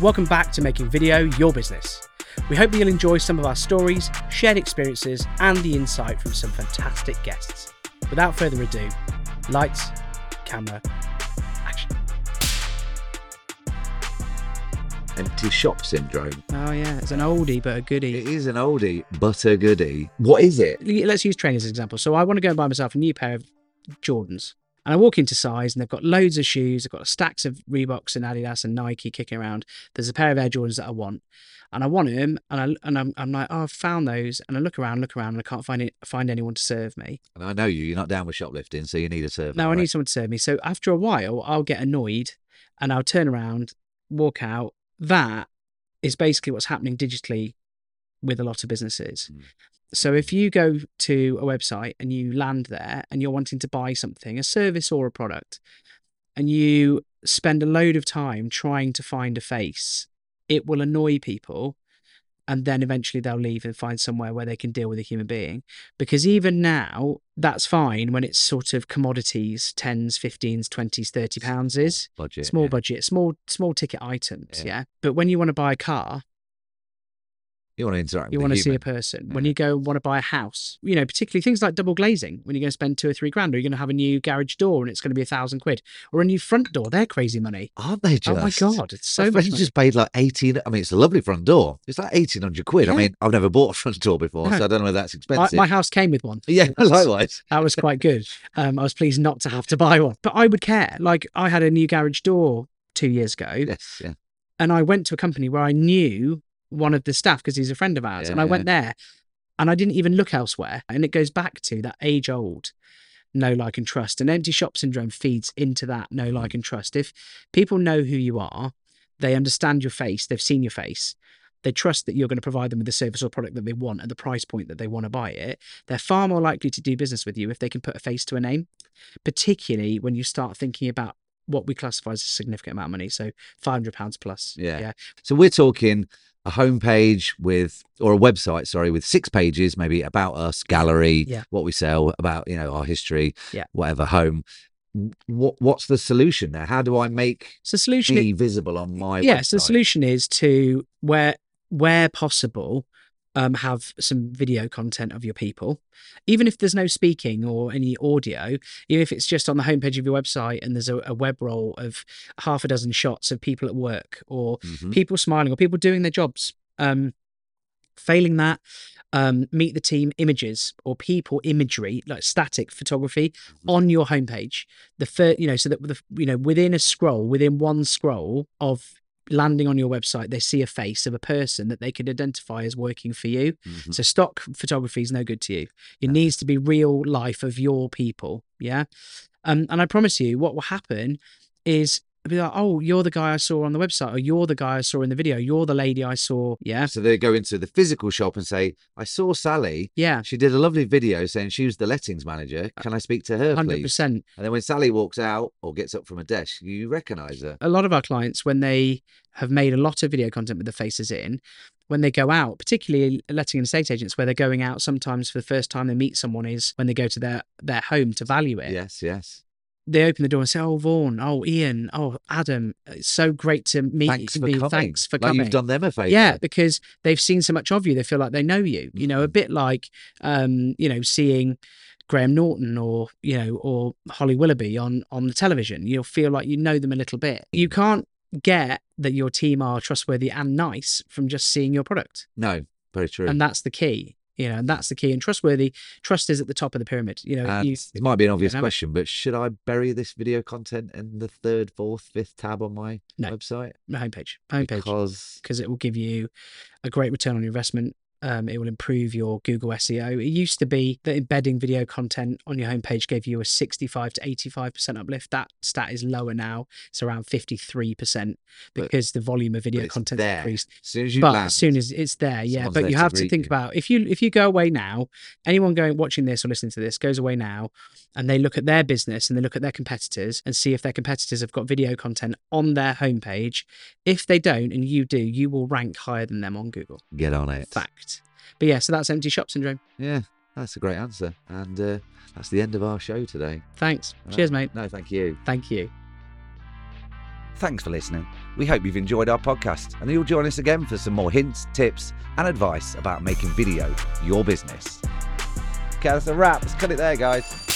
Welcome back to Making Video Your Business. We hope that you'll enjoy some of our stories, shared experiences, and the insight from some fantastic guests. Without further ado, lights, camera, action. Empty shop syndrome. Oh, yeah, it's an oldie but a goodie. It is an oldie, but a goodie. What is it? let's use trainers as an example. So I want to go and buy myself a new pair of Jordans. And I walk into size and they've got loads of shoes. They've got stacks of Reeboks and Adidas and Nike kicking around. There's a pair of Air Jordans that I want. And I want them and, I, and I'm, I'm like, oh, I've found those. And I look around, look around, and I can't find it, find anyone to serve me. And I know you, you're not down with shoplifting, so you need a servant. Now I need someone to serve me. So after a while, I'll get annoyed and I'll turn around, walk out. That is basically what's happening digitally with a lot of businesses. Mm. So if you go to a website and you land there and you're wanting to buy something, a service or a product, and you spend a load of time trying to find a face, it will annoy people. And then eventually they'll leave and find somewhere where they can deal with a human being. Because even now, that's fine when it's sort of commodities, 10s, 15s, 20s, 30 pounds is budget. small yeah. budget, small small ticket items, Yeah. yeah. But when you want to buy a car, You want to interact you want to see a person. When you go want to buy a house, you know, particularly things like double glazing, when you're going to spend two or three grand, or you're going to have a new garage door and it's going to be a thousand quid, or a new front door, they're crazy money. Aren't they just? Oh my god, it's so My much just paid like 18. I mean, it's a lovely front door. It's like 1800 quid. I mean, I've never bought a front door before, No. so I don't know whether that's expensive. my house came with one. yeah, likewise. That was quite good. Um, I was pleased not to have to buy one, but I would care. Like I had a new garage door two years ago, Yes, yeah. and I went to a company where I knew one of the staff because he's a friend of ours, and I yeah. went there, and I didn't even look elsewhere. And it goes back to that age old no like and trust, and empty shop syndrome feeds into that no mm. like and trust. If people know who you are, they understand your face, they've seen your face. They trust that you're going to provide them with the service or product that they want at the price point that they want to buy it. They're far more likely to do business with you if they can put a face to a name, particularly when you start thinking about what we classify as a significant amount of money. So £500 plus. Yeah. Yeah. So we're talking a homepage with, or a website, sorry, with six pages, maybe about us, gallery, Yeah. what we sell, about you know our history, Yeah. whatever, home. What what's the solution there? How do I make So solution visible on my yeah so the solution is to where where possible um, have some video content of your people even if there's no speaking or any audio even if it's just on the homepage of your website and there's a, a web roll of half a dozen shots of people at work or Mhm. people smiling or people doing their jobs um, failing that um, meet the team images or people imagery like static photography Mm-hmm. on your homepage the first you know so that the you know within a scroll within one scroll of landing on your website they see a face of a person that they can identify as working for you. Mhm. so stock photography is no good to you. It needs to be real life of your people yeah? Um, and i promise you what will happen is be like oh you're the guy i saw on the website or you're the guy i saw in the video you're the lady i saw yeah So they go into the physical shop and say, "I saw Sally. yeah She did a lovely video saying she was the lettings manager. Uh, Can I speak to her, please?" 100% And then when Sally walks out or gets up from a desk, you recognise her. a lot of our clients when they have made a lot of video content with the faces in when they go out particularly letting and estate agents where they're going out sometimes for the first time they meet someone is when they go to their their home to value it Yes, yes. They open the door and say oh vaughan oh ian oh adam it's so great to meet Thanks for me. coming. thanks for like coming you've done them a favour. yeah because they've seen so much of you they feel like they know you you know a Mhm. bit like um you know seeing graham norton or you know or holly willoughby on on the television you'll feel like you know them a little bit you can't get that your team are trustworthy and nice from just seeing your product No, very true. and that's the key you know and that's the key and trustworthy trust is at the top of the pyramid you know And you, it might be an obvious question, but should I bury this video content in the third, fourth, fifth tab on my No. website? homepage homepage Because because it will give you a great return on your investment. Um, it will improve your Google SEO. It used to be that embedding video content on your homepage gave you a 65 to 85% uplift. That stat is lower now. It's around 53% But- because the volume of video content increased. as soon as you But land, as soon as it's there, yeah. But there you have to greet think you. about if you if you go away now, anyone going watching this or listening to this goes away now and they look at their business and they look at their competitors and see if their competitors have got video content on their homepage. If they don't and you do, you will rank higher than them on Google. get on it. Fact. But yeah, so that's empty shop syndrome. Yeah, that's a great answer. And uh, that's the end of our show today. Thanks. All Cheers, right. mate. No, thank you. Thank you. Thanks for listening. We hope you've enjoyed our podcast and you'll join us again for some more hints, tips, and advice about making video your business. Okay, that's a wrap. Let's cut it there, guys.